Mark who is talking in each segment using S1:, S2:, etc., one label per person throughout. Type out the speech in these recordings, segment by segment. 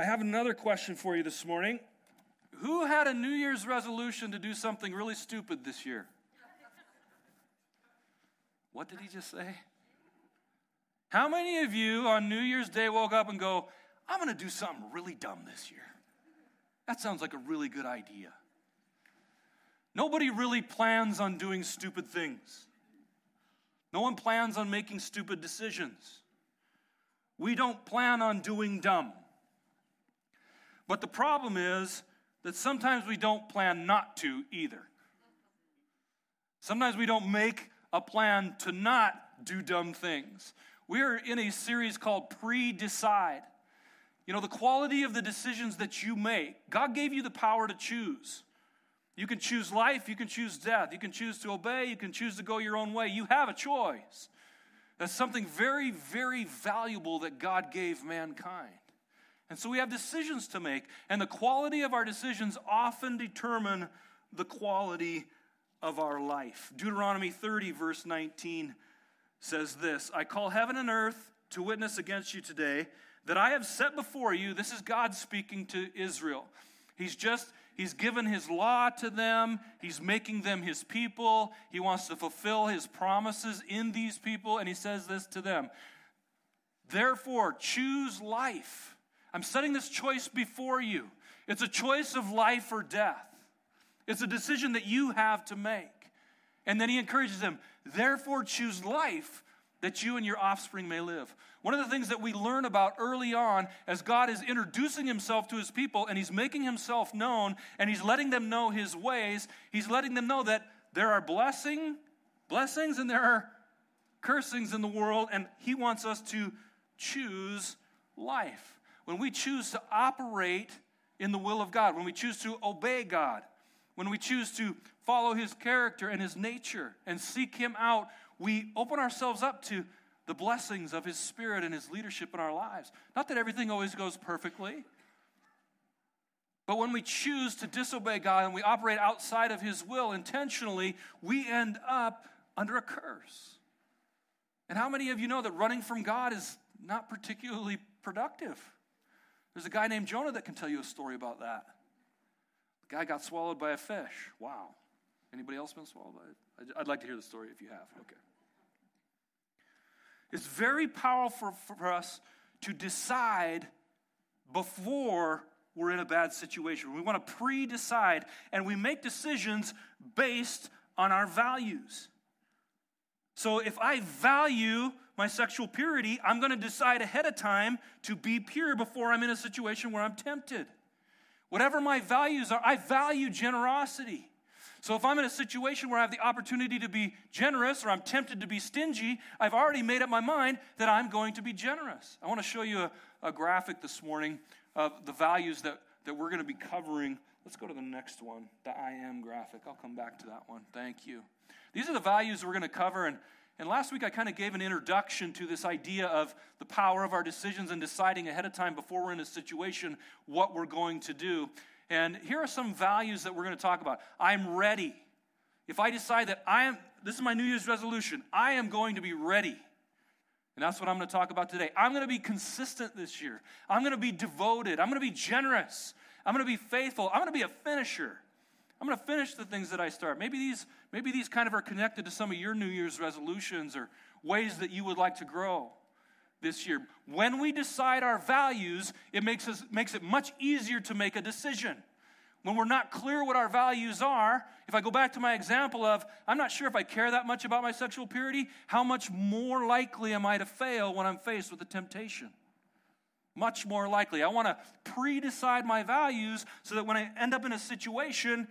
S1: I have another question for you this morning. Who had a New Year's resolution to do something really stupid this year? What did he just say? How many of you on New Year's Day woke up and go, I'm going to do something really dumb this year? That sounds like a really good idea. Nobody really plans on doing stupid things. No one plans on making stupid decisions. We don't plan on doing dumb. But the problem is that sometimes we don't plan not to either. Sometimes we don't make a plan to not do dumb things. We're in a series called Pre Decide. You know, the quality of the decisions that you make, God gave you the power to choose. You can choose life, you can choose death, you can choose to obey, you can choose to go your own way. You have a choice. That's something very, very valuable that God gave mankind. And so we have decisions to make, and the quality of our decisions often determine the quality of our life. Deuteronomy 30, verse 19 says this I call heaven and earth to witness against you today that I have set before you, this is God speaking to Israel. He's just, he's given his law to them. He's making them his people. He wants to fulfill his promises in these people. And he says this to them Therefore, choose life I'm setting this choice before you. It's a choice of life or death. It's a decision that you have to make. And then he encourages them, therefore choose life that you and your offspring may live. One of the things that we learn about early on as God is introducing himself to his people and he's making himself known and he's letting them know his ways, he's letting them know that there are blessing, blessings and there are cursings in the world and he wants us to choose life when we choose to operate in the will of God, when we choose to obey God, when we choose to follow His character and His nature and seek Him out, we open ourselves up to the blessings of His Spirit and His leadership in our lives. Not that everything always goes perfectly, but when we choose to disobey God and we operate outside of His will intentionally, we end up under a curse. And how many of you know that running from God is not particularly productive? There's a guy named Jonah that can tell you a story about that. The guy got swallowed by a fish. Wow. Anybody else been swallowed by it? I'd like to hear the story if you have. Okay. It's very powerful for us to decide before we're in a bad situation. We want to pre decide and we make decisions based on our values. So if I value my sexual purity, I'm going to decide ahead of time to be pure before I'm in a situation where I'm tempted. Whatever my values are, I value generosity. So if I'm in a situation where I have the opportunity to be generous or I'm tempted to be stingy, I've already made up my mind that I'm going to be generous. I want to show you a, a graphic this morning of the values that, that we're going to be covering. Let's go to the next one, the I am graphic. I'll come back to that one. Thank you. These are the values we're going to cover, and and last week I kind of gave an introduction to this idea of the power of our decisions and deciding ahead of time before we're in a situation what we're going to do. And here are some values that we're going to talk about. I'm ready. If I decide that I am, this is my New Year's resolution, I am going to be ready. And that's what I'm going to talk about today. I'm going to be consistent this year. I'm going to be devoted. I'm going to be generous. I'm going to be faithful. I'm going to be a finisher. I'm going to finish the things that I start. Maybe these, maybe these kind of are connected to some of your New Year's resolutions or ways that you would like to grow this year. When we decide our values, it makes, us, makes it much easier to make a decision. When we're not clear what our values are, if I go back to my example of, I'm not sure if I care that much about my sexual purity, how much more likely am I to fail when I'm faced with a temptation? Much more likely. I want to pre decide my values so that when I end up in a situation,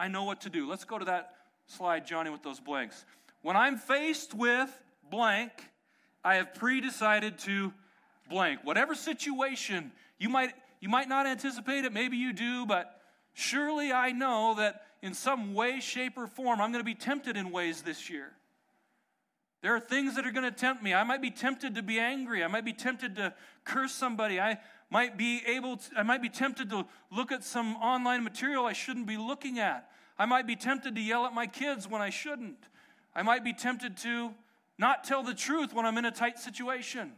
S1: I know what to do. Let's go to that slide, Johnny, with those blanks. When I'm faced with blank, I have pre decided to blank. Whatever situation, you might, you might not anticipate it, maybe you do, but surely I know that in some way, shape, or form, I'm going to be tempted in ways this year. There are things that are going to tempt me. I might be tempted to be angry. I might be tempted to curse somebody. I might be able to, I might be tempted to look at some online material I shouldn't be looking at. I might be tempted to yell at my kids when I shouldn't. I might be tempted to not tell the truth when I'm in a tight situation.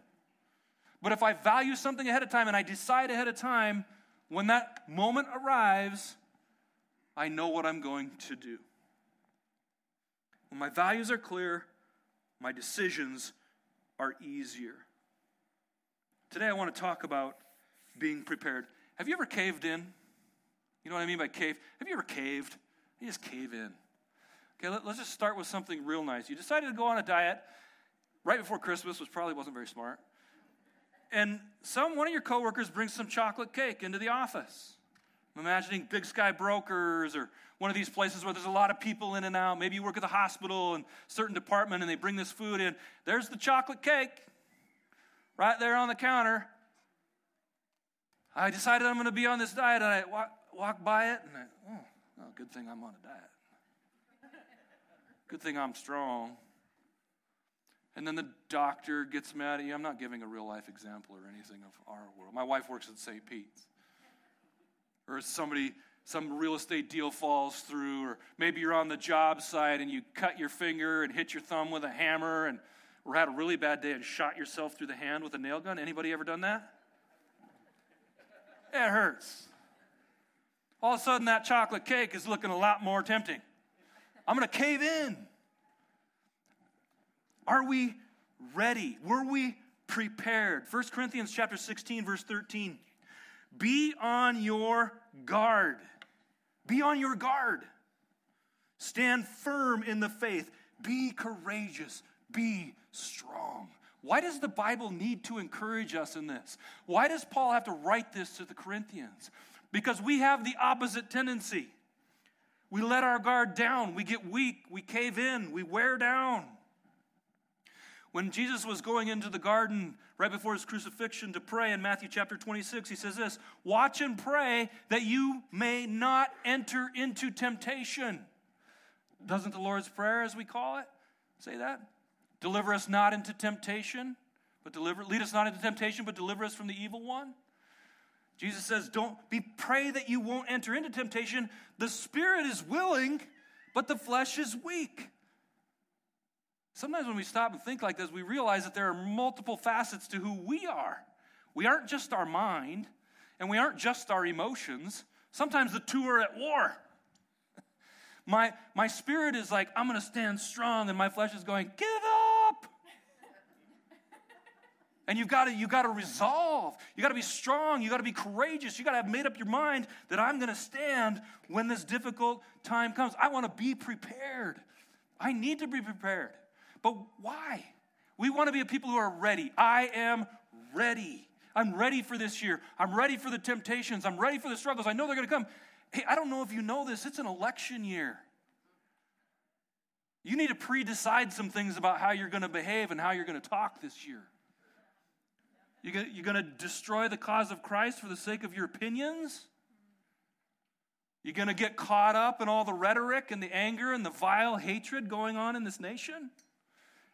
S1: But if I value something ahead of time and I decide ahead of time, when that moment arrives, I know what I'm going to do. When my values are clear, my decisions are easier. Today, I want to talk about being prepared. Have you ever caved in? You know what I mean by cave? Have you ever caved? You just cave in. Okay, let, us just start with something real nice. You decided to go on a diet right before Christmas, which probably wasn't very smart. And some one of your coworkers brings some chocolate cake into the office. I'm imagining Big Sky Brokers or one of these places where there's a lot of people in and out. Maybe you work at the hospital and certain department and they bring this food in. There's the chocolate cake right there on the counter. I decided I'm going to be on this diet and I walk, walk by it and I, oh, oh, good thing I'm on a diet. Good thing I'm strong. And then the doctor gets mad at you. I'm not giving a real life example or anything of our world. My wife works at St. Pete's. Or somebody, some real estate deal falls through, or maybe you're on the job site and you cut your finger and hit your thumb with a hammer and or had a really bad day and shot yourself through the hand with a nail gun. Anybody ever done that? It hurts. All of a sudden, that chocolate cake is looking a lot more tempting. I'm going to cave in. Are we ready? Were we prepared? 1 Corinthians chapter 16 verse 13. Be on your guard. Be on your guard. Stand firm in the faith. Be courageous. Be strong. Why does the Bible need to encourage us in this? Why does Paul have to write this to the Corinthians? Because we have the opposite tendency. We let our guard down, we get weak, we cave in, we wear down. When Jesus was going into the garden right before his crucifixion to pray in Matthew chapter 26, he says this Watch and pray that you may not enter into temptation. Doesn't the Lord's Prayer, as we call it, say that? Deliver us not into temptation, but deliver, lead us not into temptation, but deliver us from the evil one. Jesus says, Don't be pray that you won't enter into temptation. The spirit is willing, but the flesh is weak. Sometimes when we stop and think like this, we realize that there are multiple facets to who we are. We aren't just our mind, and we aren't just our emotions. Sometimes the two are at war. My, my spirit is like, I'm going to stand strong, and my flesh is going, give up. And you've got to you got to resolve. You got to be strong. You got to be courageous. You got to have made up your mind that I'm going to stand when this difficult time comes. I want to be prepared. I need to be prepared. But why? We want to be a people who are ready. I am ready. I'm ready for this year. I'm ready for the temptations. I'm ready for the struggles. I know they're going to come. Hey, I don't know if you know this, it's an election year. You need to pre decide some things about how you're going to behave and how you're going to talk this year. You're going to destroy the cause of Christ for the sake of your opinions? You're going to get caught up in all the rhetoric and the anger and the vile hatred going on in this nation?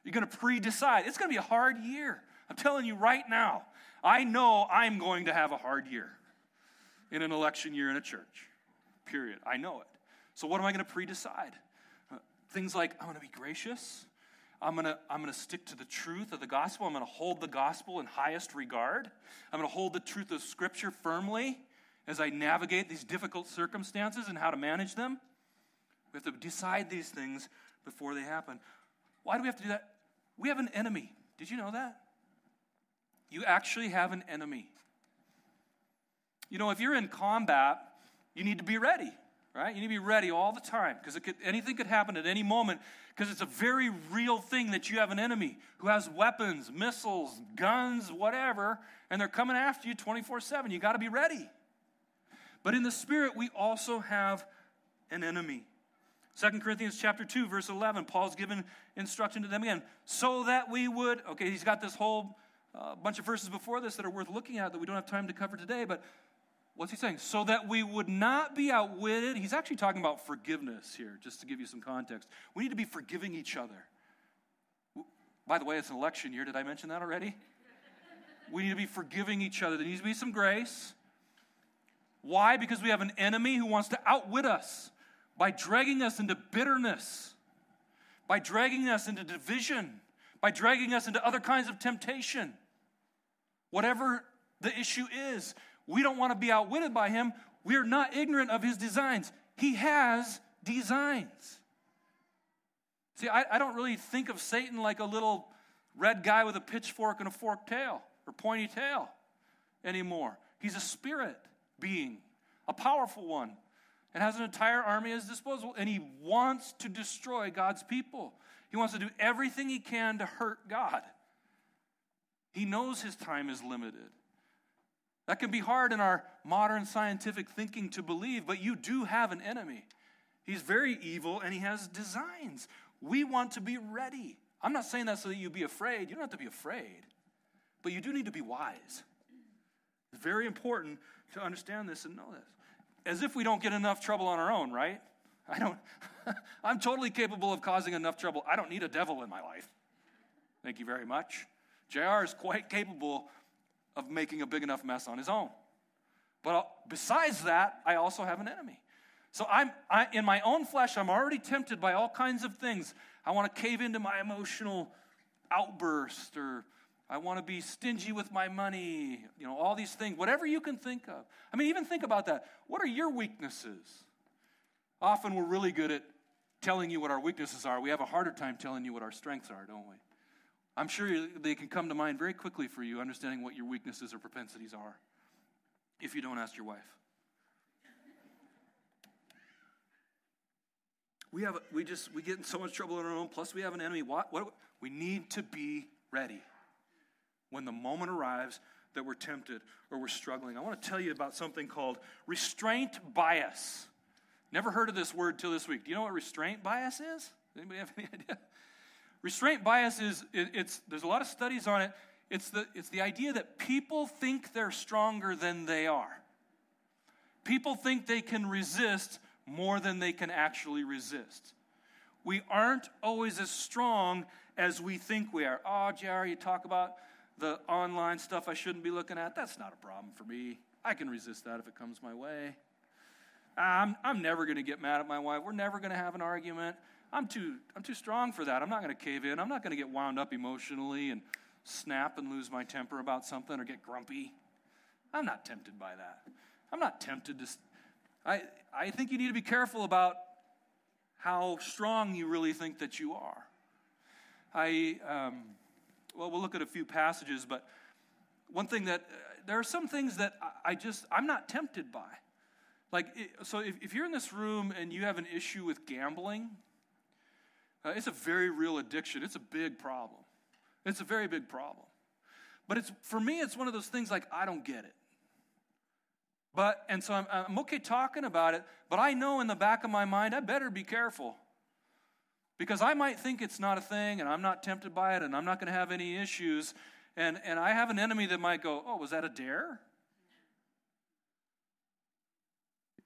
S1: You're going to pre decide. It's going to be a hard year. I'm telling you right now. I know I'm going to have a hard year in an election year in a church, period. I know it. So, what am I going to pre decide? Uh, things like I'm going to be gracious. I'm going to, I'm going to stick to the truth of the gospel. I'm going to hold the gospel in highest regard. I'm going to hold the truth of Scripture firmly as I navigate these difficult circumstances and how to manage them. We have to decide these things before they happen. Why do we have to do that? We have an enemy. Did you know that? You actually have an enemy. You know, if you're in combat, you need to be ready, right? You need to be ready all the time because anything could happen at any moment because it's a very real thing that you have an enemy who has weapons, missiles, guns, whatever, and they're coming after you 24 7. You got to be ready. But in the spirit, we also have an enemy. 2 Corinthians chapter 2, verse 11, Paul's given instruction to them again, so that we would, okay, he's got this whole uh, bunch of verses before this that are worth looking at that we don't have time to cover today, but what's he saying? So that we would not be outwitted. He's actually talking about forgiveness here, just to give you some context. We need to be forgiving each other. By the way, it's an election year. Did I mention that already? we need to be forgiving each other. There needs to be some grace. Why? Because we have an enemy who wants to outwit us by dragging us into bitterness, by dragging us into division, by dragging us into other kinds of temptation. Whatever the issue is, we don't want to be outwitted by him. We are not ignorant of his designs. He has designs. See, I, I don't really think of Satan like a little red guy with a pitchfork and a forked tail or pointy tail anymore. He's a spirit being, a powerful one, and has an entire army at his disposal, and he wants to destroy God's people. He wants to do everything he can to hurt God. He knows his time is limited. That can be hard in our modern scientific thinking to believe, but you do have an enemy. He's very evil and he has designs. We want to be ready. I'm not saying that so that you be afraid. You don't have to be afraid, but you do need to be wise. It's very important to understand this and know this. As if we don't get enough trouble on our own, right? I don't, I'm totally capable of causing enough trouble. I don't need a devil in my life. Thank you very much. JR is quite capable of making a big enough mess on his own. But besides that, I also have an enemy. So I'm I, in my own flesh, I'm already tempted by all kinds of things. I want to cave into my emotional outburst or I want to be stingy with my money, you know, all these things, whatever you can think of. I mean, even think about that. What are your weaknesses? Often we're really good at telling you what our weaknesses are. We have a harder time telling you what our strengths are, don't we? I'm sure they can come to mind very quickly for you, understanding what your weaknesses or propensities are, if you don't ask your wife. We have we just we get in so much trouble on our own. Plus, we have an enemy. What? What? We need to be ready when the moment arrives that we're tempted or we're struggling. I want to tell you about something called restraint bias. Never heard of this word till this week. Do you know what restraint bias is? Anybody have any idea? Restraint bias is it, it's there's a lot of studies on it. It's the it's the idea that people think they're stronger than they are. People think they can resist more than they can actually resist. We aren't always as strong as we think we are. Oh, JR, you talk about the online stuff I shouldn't be looking at. That's not a problem for me. I can resist that if it comes my way. I'm, I'm never going to get mad at my wife. We're never going to have an argument. I'm too, I'm too strong for that. I'm not going to cave in. I'm not going to get wound up emotionally and snap and lose my temper about something or get grumpy. I'm not tempted by that. I'm not tempted to. I, I think you need to be careful about how strong you really think that you are. I, um, well, we'll look at a few passages, but one thing that, uh, there are some things that I just, I'm not tempted by. Like, so if, if you're in this room and you have an issue with gambling, uh, it's a very real addiction. It's a big problem. It's a very big problem. But it's, for me, it's one of those things like, I don't get it. But, and so I'm, I'm okay talking about it, but I know in the back of my mind, I better be careful. Because I might think it's not a thing and I'm not tempted by it and I'm not going to have any issues. And, and I have an enemy that might go, Oh, was that a dare?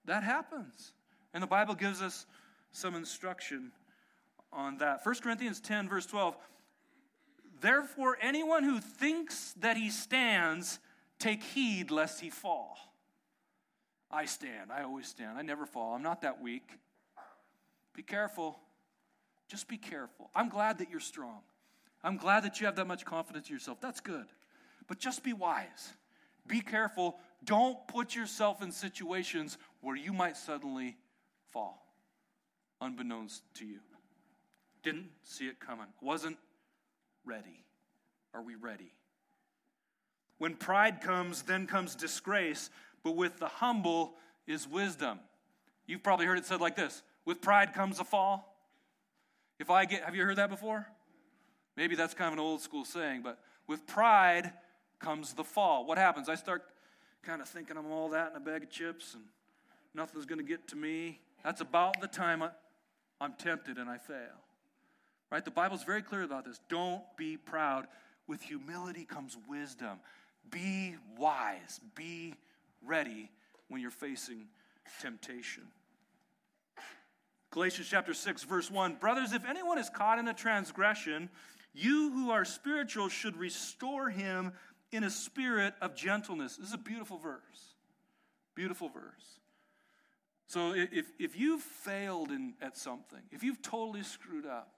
S1: That happens. And the Bible gives us some instruction on that. 1 Corinthians 10, verse 12. Therefore, anyone who thinks that he stands, take heed lest he fall. I stand. I always stand. I never fall. I'm not that weak. Be careful. Just be careful. I'm glad that you're strong. I'm glad that you have that much confidence in yourself. That's good. But just be wise. Be careful. Don't put yourself in situations where you might suddenly fall, unbeknownst to you. Didn't see it coming. Wasn't ready. Are we ready? When pride comes, then comes disgrace, but with the humble is wisdom. You've probably heard it said like this with pride comes a fall. If I get, have you heard that before? Maybe that's kind of an old school saying, but with pride comes the fall. What happens? I start kind of thinking I'm all that in a bag of chips and nothing's going to get to me. That's about the time I, I'm tempted and I fail. Right? The Bible's very clear about this. Don't be proud. With humility comes wisdom. Be wise. Be ready when you're facing temptation. Galatians chapter 6, verse 1 Brothers, if anyone is caught in a transgression, you who are spiritual should restore him in a spirit of gentleness. This is a beautiful verse. Beautiful verse. So if, if you've failed in, at something, if you've totally screwed up,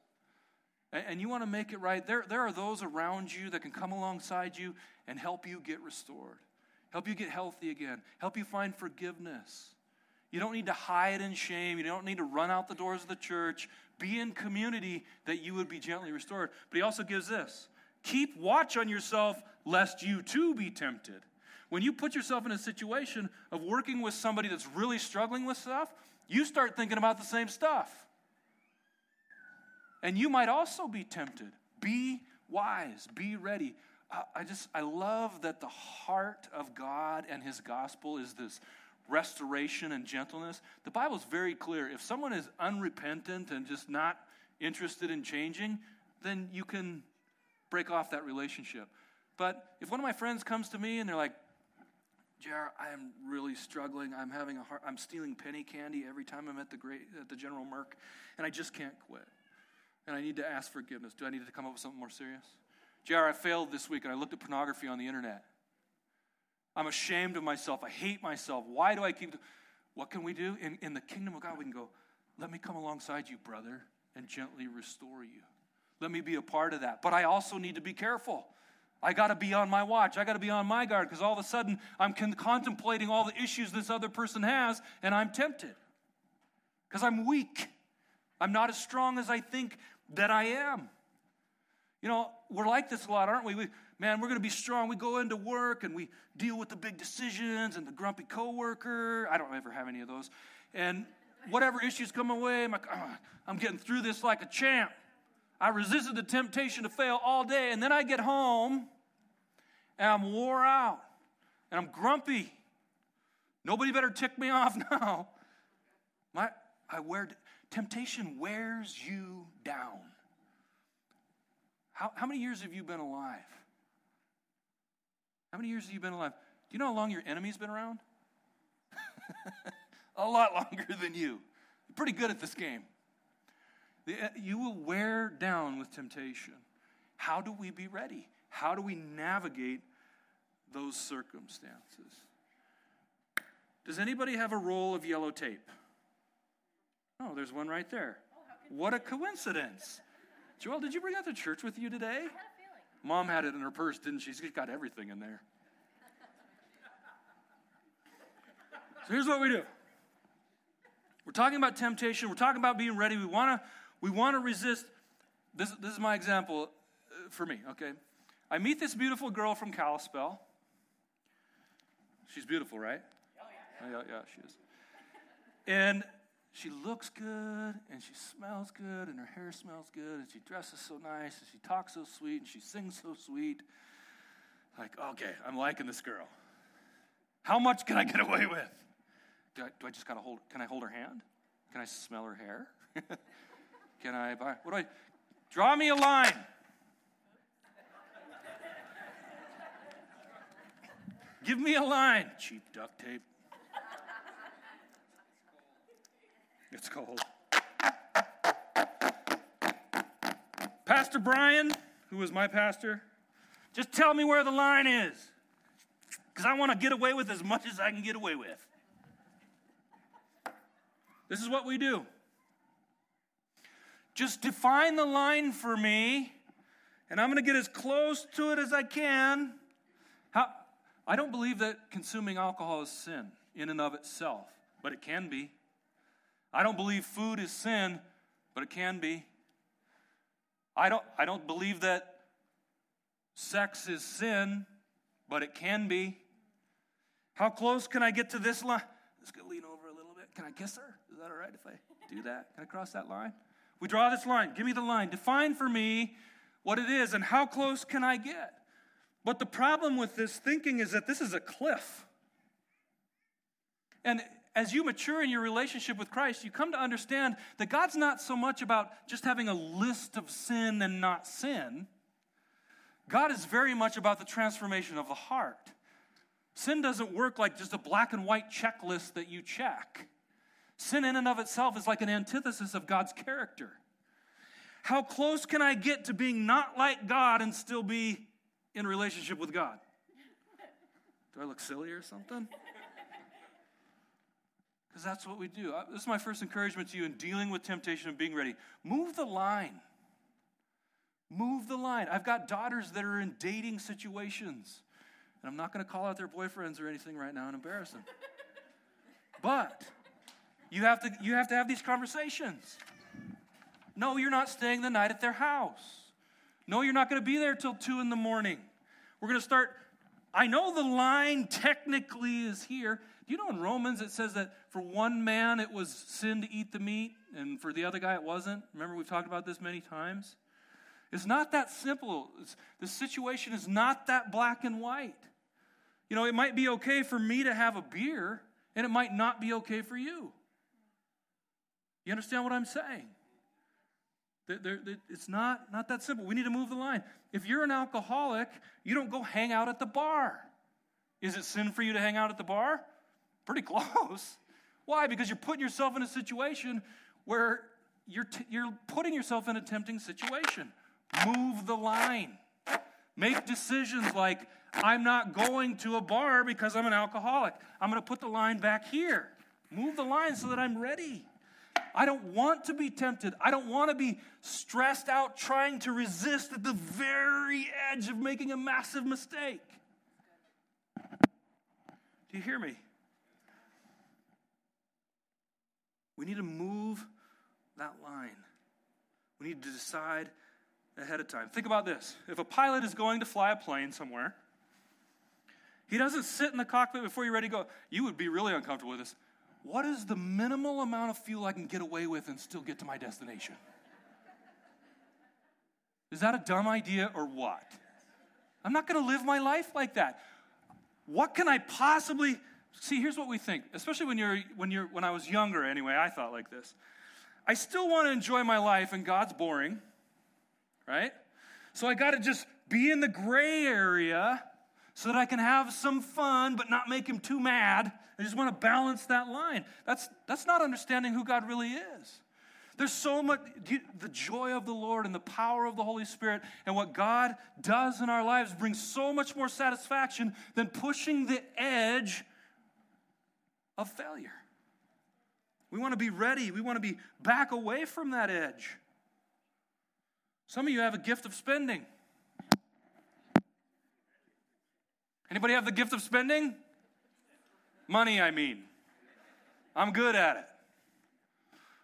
S1: and you want to make it right, there, there are those around you that can come alongside you and help you get restored, help you get healthy again, help you find forgiveness. You don't need to hide in shame. You don't need to run out the doors of the church. Be in community that you would be gently restored. But he also gives this keep watch on yourself lest you too be tempted. When you put yourself in a situation of working with somebody that's really struggling with stuff, you start thinking about the same stuff. And you might also be tempted. Be wise, be ready. I just, I love that the heart of God and His gospel is this restoration and gentleness. The Bible is very clear. If someone is unrepentant and just not interested in changing, then you can break off that relationship. But if one of my friends comes to me and they're like, JR, I am really struggling. I'm having a hard, I'm stealing penny candy every time I'm at the great at the General Merc, and I just can't quit. And I need to ask forgiveness. Do I need to come up with something more serious? JR, I failed this week and I looked at pornography on the internet. I'm ashamed of myself. I hate myself. Why do I keep what can we do? In, in the kingdom of God, we can go, let me come alongside you, brother, and gently restore you. Let me be a part of that. But I also need to be careful. I got to be on my watch. I got to be on my guard because all of a sudden I'm con- contemplating all the issues this other person has and I'm tempted because I'm weak. I'm not as strong as I think that I am. You know, we're like this a lot, aren't we? we man, we're going to be strong. We go into work and we deal with the big decisions and the grumpy coworker. I don't ever have any of those. And whatever issues come away, I'm like, I'm getting through this like a champ. I resisted the temptation to fail all day, and then I get home and I'm wore out and I'm grumpy. Nobody better tick me off now. My, I wear, temptation wears you down. How, how many years have you been alive? How many years have you been alive? Do you know how long your enemy's been around? a lot longer than you. You're pretty good at this game. Uh, you will wear down with temptation. How do we be ready? How do we navigate those circumstances. Does anybody have a roll of yellow tape? Oh, there's one right there. What a coincidence. Joel, did you bring that to church with you today? Mom had it in her purse, didn't she? She's got everything in there. So here's what we do. We're talking about temptation. We're talking about being ready. We want to we want to resist. This, this is my example uh, for me, okay? I meet this beautiful girl from Kalispell. She's beautiful, right? Oh, yeah. Oh, yeah, yeah, she is. And she looks good, and she smells good, and her hair smells good, and she dresses so nice, and she talks so sweet, and she sings so sweet. Like, okay, I'm liking this girl. How much can I get away with? Do I, do I just gotta hold? Can I hold her hand? Can I smell her hair? can I buy? What do I? Draw me a line. Give me a line. Cheap duct tape. It's cold. Pastor Brian, who was my pastor, just tell me where the line is. Because I want to get away with as much as I can get away with. This is what we do. Just define the line for me, and I'm going to get as close to it as I can. How, I don't believe that consuming alcohol is sin in and of itself, but it can be. I don't believe food is sin, but it can be. I don't, I don't believe that sex is sin, but it can be. How close can I get to this line? Just gonna lean over a little bit. Can I kiss her? Is that all right if I do that? Can I cross that line? We draw this line. Give me the line. Define for me what it is and how close can I get? But the problem with this thinking is that this is a cliff. And as you mature in your relationship with Christ, you come to understand that God's not so much about just having a list of sin and not sin. God is very much about the transformation of the heart. Sin doesn't work like just a black and white checklist that you check. Sin, in and of itself, is like an antithesis of God's character. How close can I get to being not like God and still be in relationship with God. Do I look silly or something? Because that's what we do. This is my first encouragement to you in dealing with temptation and being ready. Move the line. Move the line. I've got daughters that are in dating situations. And I'm not going to call out their boyfriends or anything right now and embarrass them. but you have to you have to have these conversations. No, you're not staying the night at their house. No, you're not going to be there till 2 in the morning. We're going to start I know the line technically is here. Do you know in Romans it says that for one man it was sin to eat the meat, and for the other guy it wasn't? Remember, we've talked about this many times. It's not that simple. The situation is not that black and white. You know, it might be okay for me to have a beer, and it might not be okay for you. You understand what I'm saying? It's not, not that simple. We need to move the line. If you're an alcoholic, you don't go hang out at the bar. Is it sin for you to hang out at the bar? Pretty close. Why? Because you're putting yourself in a situation where you're, t- you're putting yourself in a tempting situation. Move the line. Make decisions like, I'm not going to a bar because I'm an alcoholic. I'm going to put the line back here. Move the line so that I'm ready. I don't want to be tempted. I don't want to be stressed out trying to resist at the very edge of making a massive mistake. Do you hear me? We need to move that line. We need to decide ahead of time. Think about this. If a pilot is going to fly a plane somewhere, he doesn't sit in the cockpit before you're ready to go. You would be really uncomfortable with this. What is the minimal amount of fuel I can get away with and still get to my destination? Is that a dumb idea or what? I'm not going to live my life like that. What can I possibly see? Here's what we think, especially when you're when you're when I was younger. Anyway, I thought like this. I still want to enjoy my life, and God's boring, right? So I got to just be in the gray area so that I can have some fun but not make him too mad. I just want to balance that line. That's, that's not understanding who God really is. There's so much, the joy of the Lord and the power of the Holy Spirit and what God does in our lives brings so much more satisfaction than pushing the edge of failure. We want to be ready, we want to be back away from that edge. Some of you have a gift of spending. Anybody have the gift of spending? Money, I mean. I'm good at it.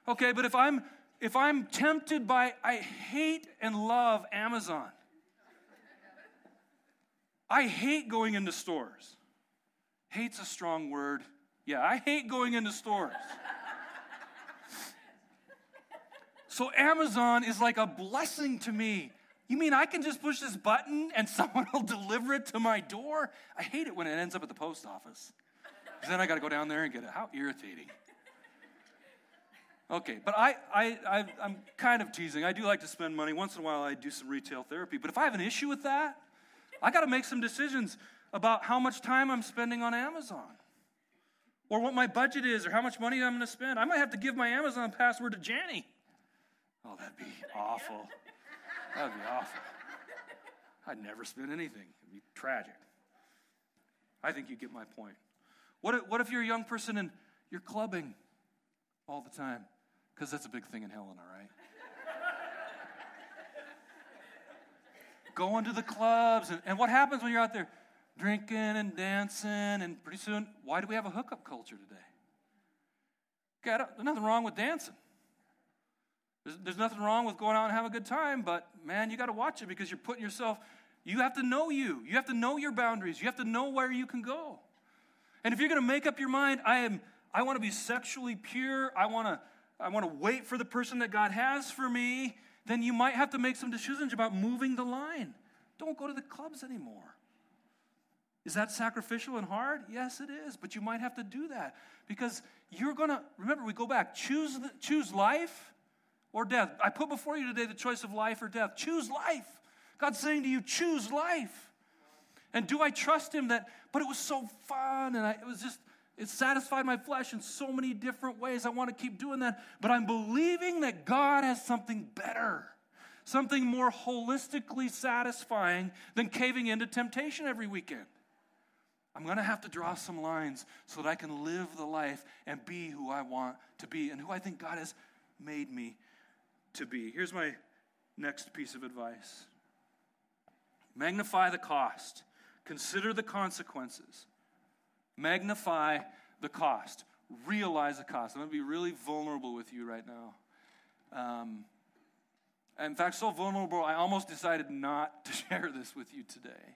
S1: Okay, but if I'm if I'm tempted by I hate and love Amazon. I hate going into stores. Hate's a strong word. Yeah, I hate going into stores. so Amazon is like a blessing to me. You mean I can just push this button and someone will deliver it to my door? I hate it when it ends up at the post office. then I got to go down there and get it. How irritating. Okay, but I, I, I, I'm kind of teasing. I do like to spend money. Once in a while, I do some retail therapy. But if I have an issue with that, I got to make some decisions about how much time I'm spending on Amazon or what my budget is or how much money I'm going to spend. I might have to give my Amazon password to Janny. Oh, that'd be awful. That would be awful. I'd never spend anything. It'd be tragic. I think you get my point. What if, what if you're a young person and you're clubbing all the time? Because that's a big thing in Helena, right? Going to the clubs. And, and what happens when you're out there drinking and dancing? And pretty soon, why do we have a hookup culture today? Okay, there's nothing wrong with dancing. There's, there's nothing wrong with going out and have a good time, but man, you got to watch it because you're putting yourself, you have to know you. You have to know your boundaries. You have to know where you can go. And if you're going to make up your mind, I am, I want to be sexually pure. I want to, I want to wait for the person that God has for me. Then you might have to make some decisions about moving the line. Don't go to the clubs anymore. Is that sacrificial and hard? Yes, it is. But you might have to do that because you're going to, remember, we go back, choose, the, choose life or death. I put before you today the choice of life or death. Choose life. God's saying to you, choose life. And do I trust Him that, but it was so fun and I, it was just, it satisfied my flesh in so many different ways. I want to keep doing that. But I'm believing that God has something better, something more holistically satisfying than caving into temptation every weekend. I'm going to have to draw some lines so that I can live the life and be who I want to be and who I think God has made me to be. Here's my next piece of advice magnify the cost, consider the consequences. Magnify the cost. Realize the cost. I'm going to be really vulnerable with you right now. Um, in fact, so vulnerable, I almost decided not to share this with you today.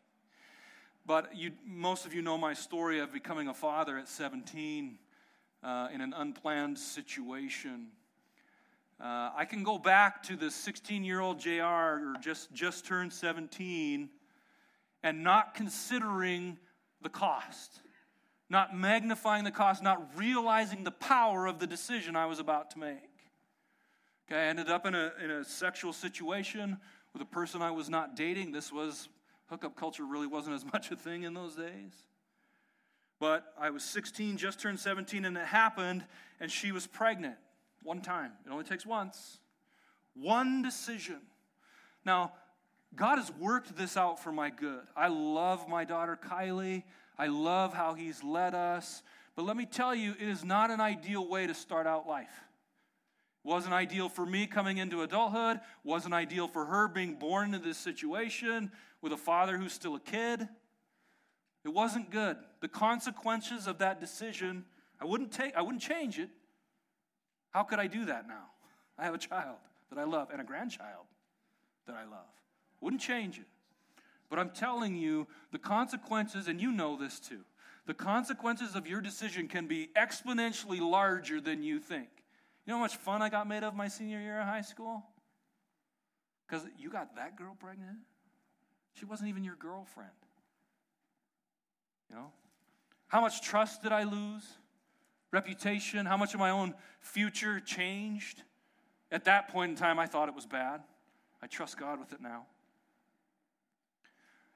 S1: But you, most of you know my story of becoming a father at 17 uh, in an unplanned situation. Uh, I can go back to the 16 year old JR, or just, just turned 17, and not considering the cost, not magnifying the cost, not realizing the power of the decision I was about to make. Okay, I ended up in a, in a sexual situation with a person I was not dating. This was, hookup culture really wasn't as much a thing in those days. But I was 16, just turned 17, and it happened, and she was pregnant one time. It only takes once. One decision. Now, God has worked this out for my good. I love my daughter Kylie. I love how He's led us. But let me tell you, it is not an ideal way to start out life. Wasn't ideal for me coming into adulthood. Wasn't ideal for her being born into this situation with a father who's still a kid. It wasn't good. The consequences of that decision, I wouldn't take, I wouldn't change it. How could I do that now? I have a child that I love and a grandchild that I love. Wouldn't change it. But I'm telling you, the consequences, and you know this too, the consequences of your decision can be exponentially larger than you think. You know how much fun I got made of my senior year of high school? Because you got that girl pregnant? She wasn't even your girlfriend. You know? How much trust did I lose? Reputation? How much of my own future changed? At that point in time, I thought it was bad. I trust God with it now.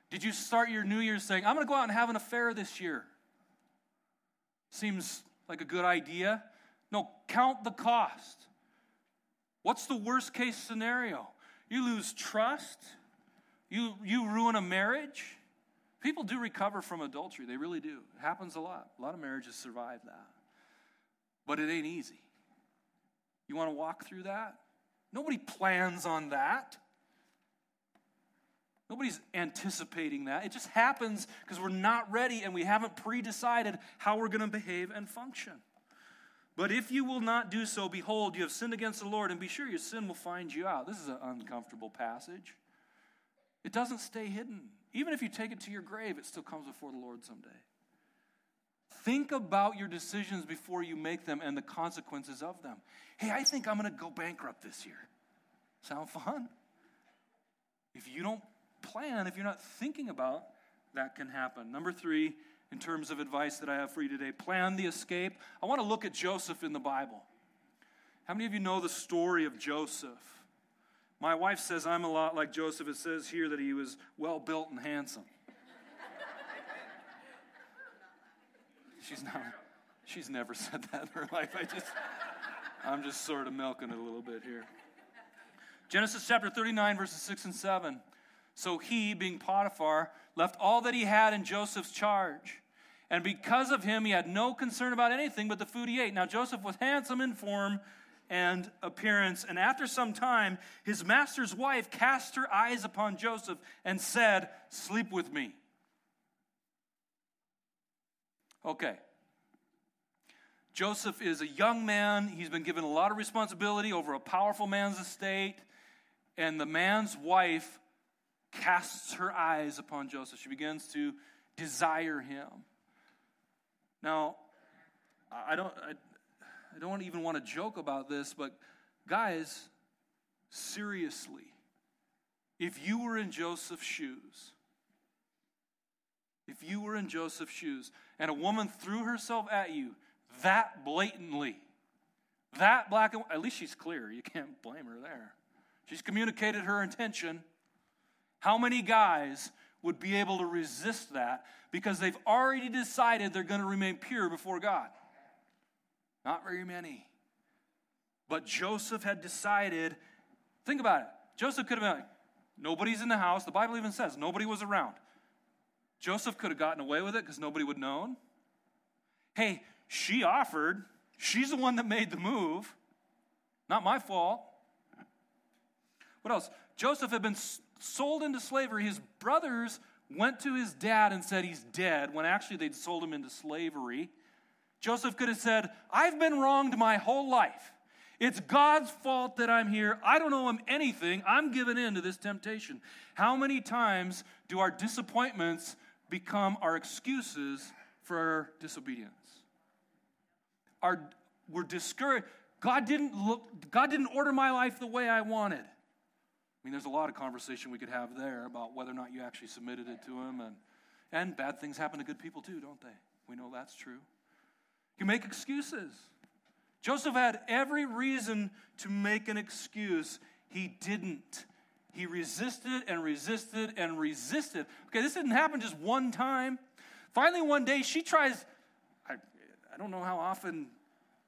S1: Did you start your New Year saying, I'm going to go out and have an affair this year? Seems like a good idea. No, count the cost. What's the worst case scenario? You lose trust, you, you ruin a marriage. People do recover from adultery, they really do. It happens a lot. A lot of marriages survive that. But it ain't easy. You want to walk through that? Nobody plans on that. Nobody's anticipating that. It just happens because we're not ready and we haven't pre decided how we're going to behave and function. But if you will not do so, behold, you have sinned against the Lord, and be sure your sin will find you out. This is an uncomfortable passage. It doesn't stay hidden. Even if you take it to your grave, it still comes before the Lord someday. Think about your decisions before you make them and the consequences of them. Hey, I think I'm going to go bankrupt this year. Sound fun? If you don't plan, if you're not thinking about, that can happen. Number three, in terms of advice that I have for you today. Plan the escape. I want to look at Joseph in the Bible. How many of you know the story of Joseph? My wife says I'm a lot like Joseph. It says here that he was well built and handsome. she's not she's never said that in her life. I just I'm just sort of milking it a little bit here. Genesis chapter 39 verses 6 and 7. So he, being Potiphar, left all that he had in Joseph's charge. And because of him, he had no concern about anything but the food he ate. Now, Joseph was handsome in form and appearance. And after some time, his master's wife cast her eyes upon Joseph and said, Sleep with me. Okay. Joseph is a young man. He's been given a lot of responsibility over a powerful man's estate. And the man's wife casts her eyes upon Joseph. She begins to desire him. Now, I don't, I don't even want to joke about this, but guys, seriously, if you were in Joseph's shoes, if you were in Joseph's shoes and a woman threw herself at you that blatantly, that black and at least she's clear. You can't blame her there. She's communicated her intention. How many guys would be able to resist that because they've already decided they're going to remain pure before God? Not very many. But Joseph had decided, think about it. Joseph could have been like, nobody's in the house. The Bible even says nobody was around. Joseph could have gotten away with it because nobody would have known. Hey, she offered. She's the one that made the move. Not my fault. What else? Joseph had been sold into slavery. His brothers went to his dad and said he's dead when actually they'd sold him into slavery. Joseph could have said, I've been wronged my whole life. It's God's fault that I'm here. I don't owe him anything. I'm giving in to this temptation. How many times do our disappointments become our excuses for disobedience? Our, we're discouraged. God didn't look, God didn't order my life the way I wanted. I mean, there's a lot of conversation we could have there about whether or not you actually submitted it to Him. And, and bad things happen to good people too, don't they? We know that's true. You make excuses. Joseph had every reason to make an excuse. He didn't. He resisted and resisted and resisted. Okay, this didn't happen just one time. Finally, one day, she tries. I, I don't know how often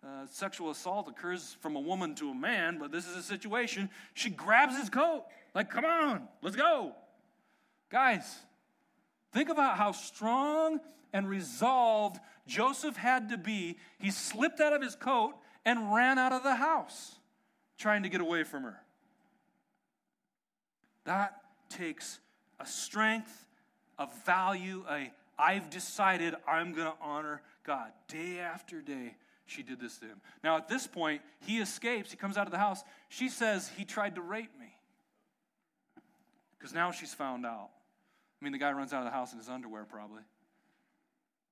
S1: uh, sexual assault occurs from a woman to a man, but this is a situation. She grabs his coat, like, come on, let's go. Guys, think about how strong and resolved Joseph had to be. He slipped out of his coat and ran out of the house trying to get away from her. That takes a strength, a value, a I've decided I'm going to honor God. Day after day, she did this to him. Now, at this point, he escapes. He comes out of the house. She says, He tried to rape me. Because now she's found out. I mean, the guy runs out of the house in his underwear, probably.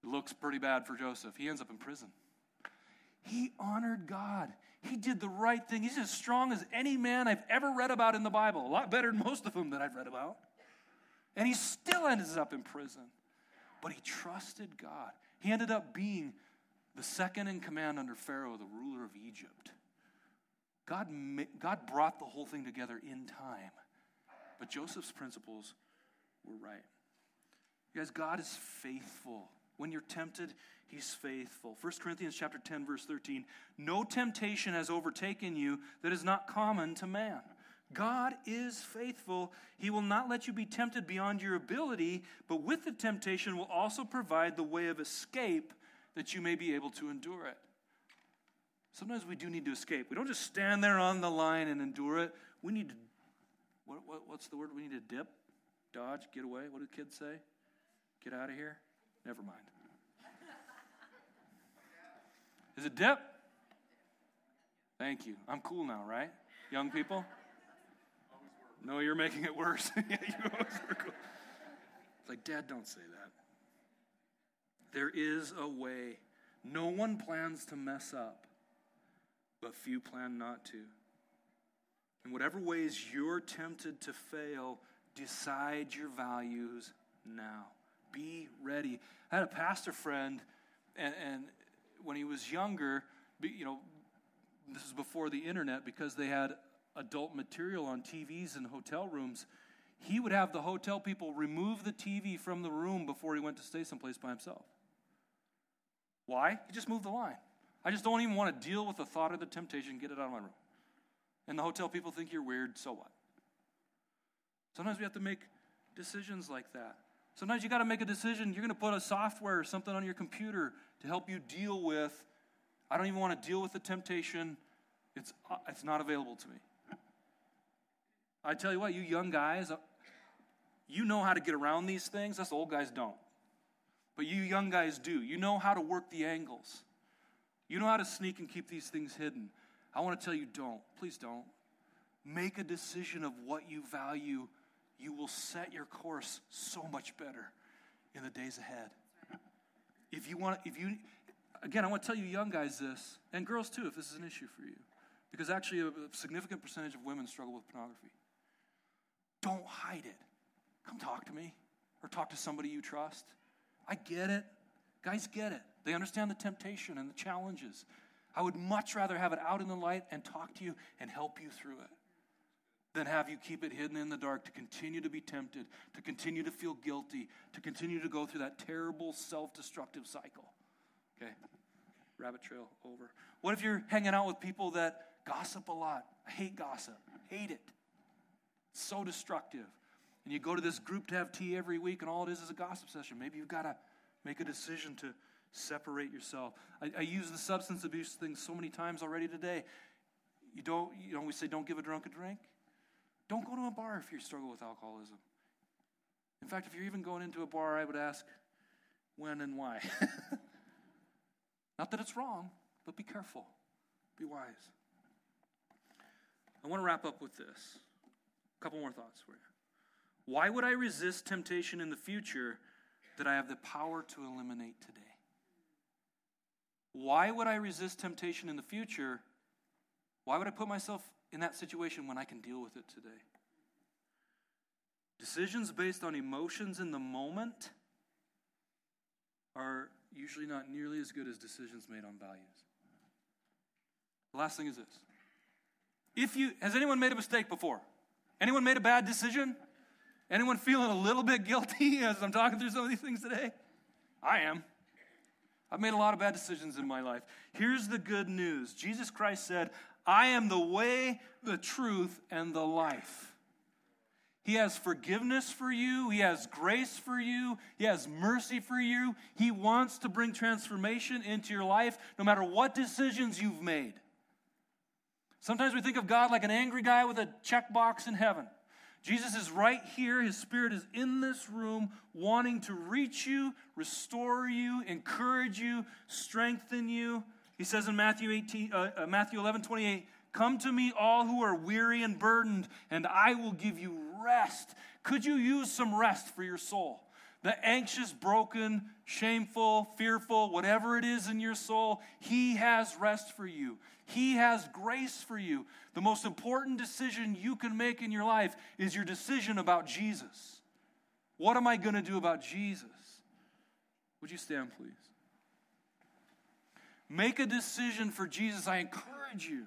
S1: It looks pretty bad for Joseph. He ends up in prison. He honored God. He did the right thing. He's as strong as any man I've ever read about in the Bible, a lot better than most of them that I've read about. And he still ends up in prison. But he trusted God. He ended up being the second in command under Pharaoh, the ruler of Egypt. God, God brought the whole thing together in time. But Joseph's principles were right. You guys, God is faithful. When you're tempted, he's faithful. 1 Corinthians chapter 10 verse 13, no temptation has overtaken you that is not common to man. God is faithful. He will not let you be tempted beyond your ability, but with the temptation will also provide the way of escape that you may be able to endure it. Sometimes we do need to escape. We don't just stand there on the line and endure it. We need to, what, what, what's the word? We need to dip, dodge, get away. What do kids say? Get out of here? Never mind. Is it dip? Thank you. I'm cool now, right? Young people? No, you're making it worse. It's like, Dad, don't say that. There is a way. No one plans to mess up, but few plan not to. In whatever ways you're tempted to fail, decide your values now. Be ready. I had a pastor friend, and, and when he was younger, you know, this is before the internet because they had adult material on TVs in hotel rooms. He would have the hotel people remove the TV from the room before he went to stay someplace by himself. Why? He just moved the line. I just don't even want to deal with the thought of the temptation, get it out of my room. And the hotel people think you're weird, so what? Sometimes we have to make decisions like that. Sometimes you got to make a decision. You're going to put a software or something on your computer to help you deal with. I don't even want to deal with the temptation. It's, uh, it's not available to me. I tell you what, you young guys, uh, you know how to get around these things. Us old guys don't. But you young guys do. You know how to work the angles. You know how to sneak and keep these things hidden. I want to tell you don't. Please don't. Make a decision of what you value. You will set your course so much better in the days ahead. If you want, if you, again, I want to tell you young guys this, and girls too, if this is an issue for you, because actually a significant percentage of women struggle with pornography. Don't hide it. Come talk to me or talk to somebody you trust. I get it. Guys get it. They understand the temptation and the challenges. I would much rather have it out in the light and talk to you and help you through it than have you keep it hidden in the dark to continue to be tempted, to continue to feel guilty, to continue to go through that terrible self destructive cycle. Okay? Rabbit trail over. What if you're hanging out with people that gossip a lot? I hate gossip, hate it. It's so destructive and you go to this group to have tea every week, and all it is is a gossip session. Maybe you've got to make a decision to separate yourself. I, I use the substance abuse thing so many times already today. You don't, you know, we say don't give a drunk a drink. Don't go to a bar if you struggle with alcoholism. In fact, if you're even going into a bar, I would ask when and why. Not that it's wrong, but be careful, be wise. I want to wrap up with this. A couple more thoughts for you. Why would I resist temptation in the future that I have the power to eliminate today? Why would I resist temptation in the future? Why would I put myself in that situation when I can deal with it today? Decisions based on emotions in the moment are usually not nearly as good as decisions made on values. The last thing is this. If you has anyone made a mistake before? Anyone made a bad decision? Anyone feeling a little bit guilty as I'm talking through some of these things today? I am. I've made a lot of bad decisions in my life. Here's the good news Jesus Christ said, I am the way, the truth, and the life. He has forgiveness for you. He has grace for you. He has mercy for you. He wants to bring transformation into your life no matter what decisions you've made. Sometimes we think of God like an angry guy with a checkbox in heaven. Jesus is right here. His Spirit is in this room, wanting to reach you, restore you, encourage you, strengthen you. He says in Matthew, 18, uh, uh, Matthew 11 28, Come to me, all who are weary and burdened, and I will give you rest. Could you use some rest for your soul? The anxious, broken, shameful, fearful, whatever it is in your soul, He has rest for you. He has grace for you. The most important decision you can make in your life is your decision about Jesus. What am I going to do about Jesus? Would you stand, please? Make a decision for Jesus. I encourage you.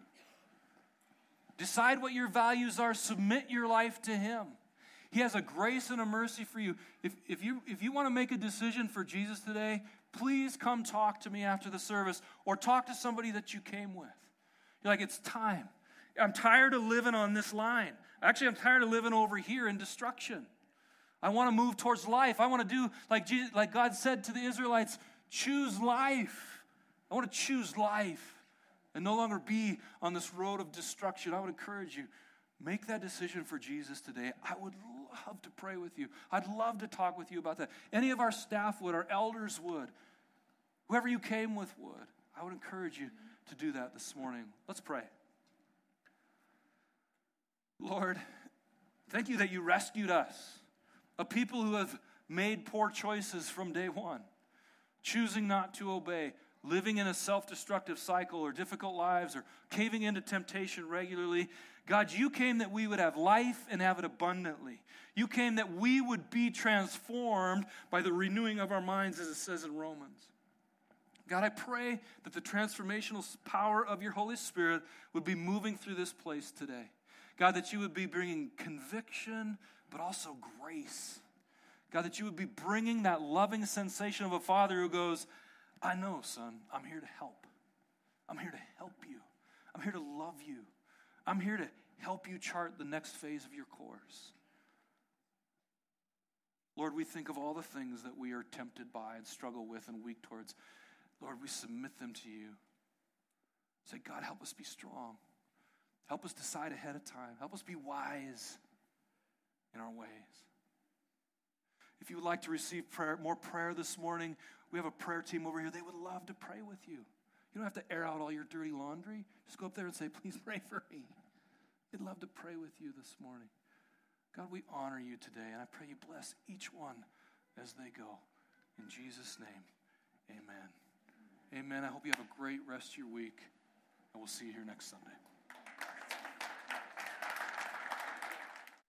S1: Decide what your values are, submit your life to Him. He has a grace and a mercy for you. If, if, you. if you want to make a decision for Jesus today, please come talk to me after the service or talk to somebody that you came with. You're like, it's time. I'm tired of living on this line. Actually, I'm tired of living over here in destruction. I want to move towards life. I want to do like Jesus, like God said to the Israelites, choose life. I want to choose life and no longer be on this road of destruction. I would encourage you, make that decision for Jesus today. I would love to pray with you. I'd love to talk with you about that. Any of our staff would, our elders would, whoever you came with would. I would encourage you to do that this morning. Let's pray. Lord, thank you that you rescued us, a people who have made poor choices from day one, choosing not to obey, living in a self destructive cycle or difficult lives or caving into temptation regularly. God, you came that we would have life and have it abundantly. You came that we would be transformed by the renewing of our minds, as it says in Romans. God, I pray that the transformational power of your Holy Spirit would be moving through this place today. God, that you would be bringing conviction, but also grace. God, that you would be bringing that loving sensation of a father who goes, I know, son, I'm here to help. I'm here to help you. I'm here to love you. I'm here to help you chart the next phase of your course. Lord, we think of all the things that we are tempted by and struggle with and weak towards. Lord, we submit them to you. Say, God, help us be strong. Help us decide ahead of time. Help us be wise in our ways. If you would like to receive prayer, more prayer this morning, we have a prayer team over here. They would love to pray with you. You don't have to air out all your dirty laundry. Just go up there and say, Please pray for me. They'd love to pray with you this morning. God, we honor you today, and I pray you bless each one as they go. In Jesus' name, amen. Amen. I hope you have a great rest of your week, and we'll see you here next Sunday.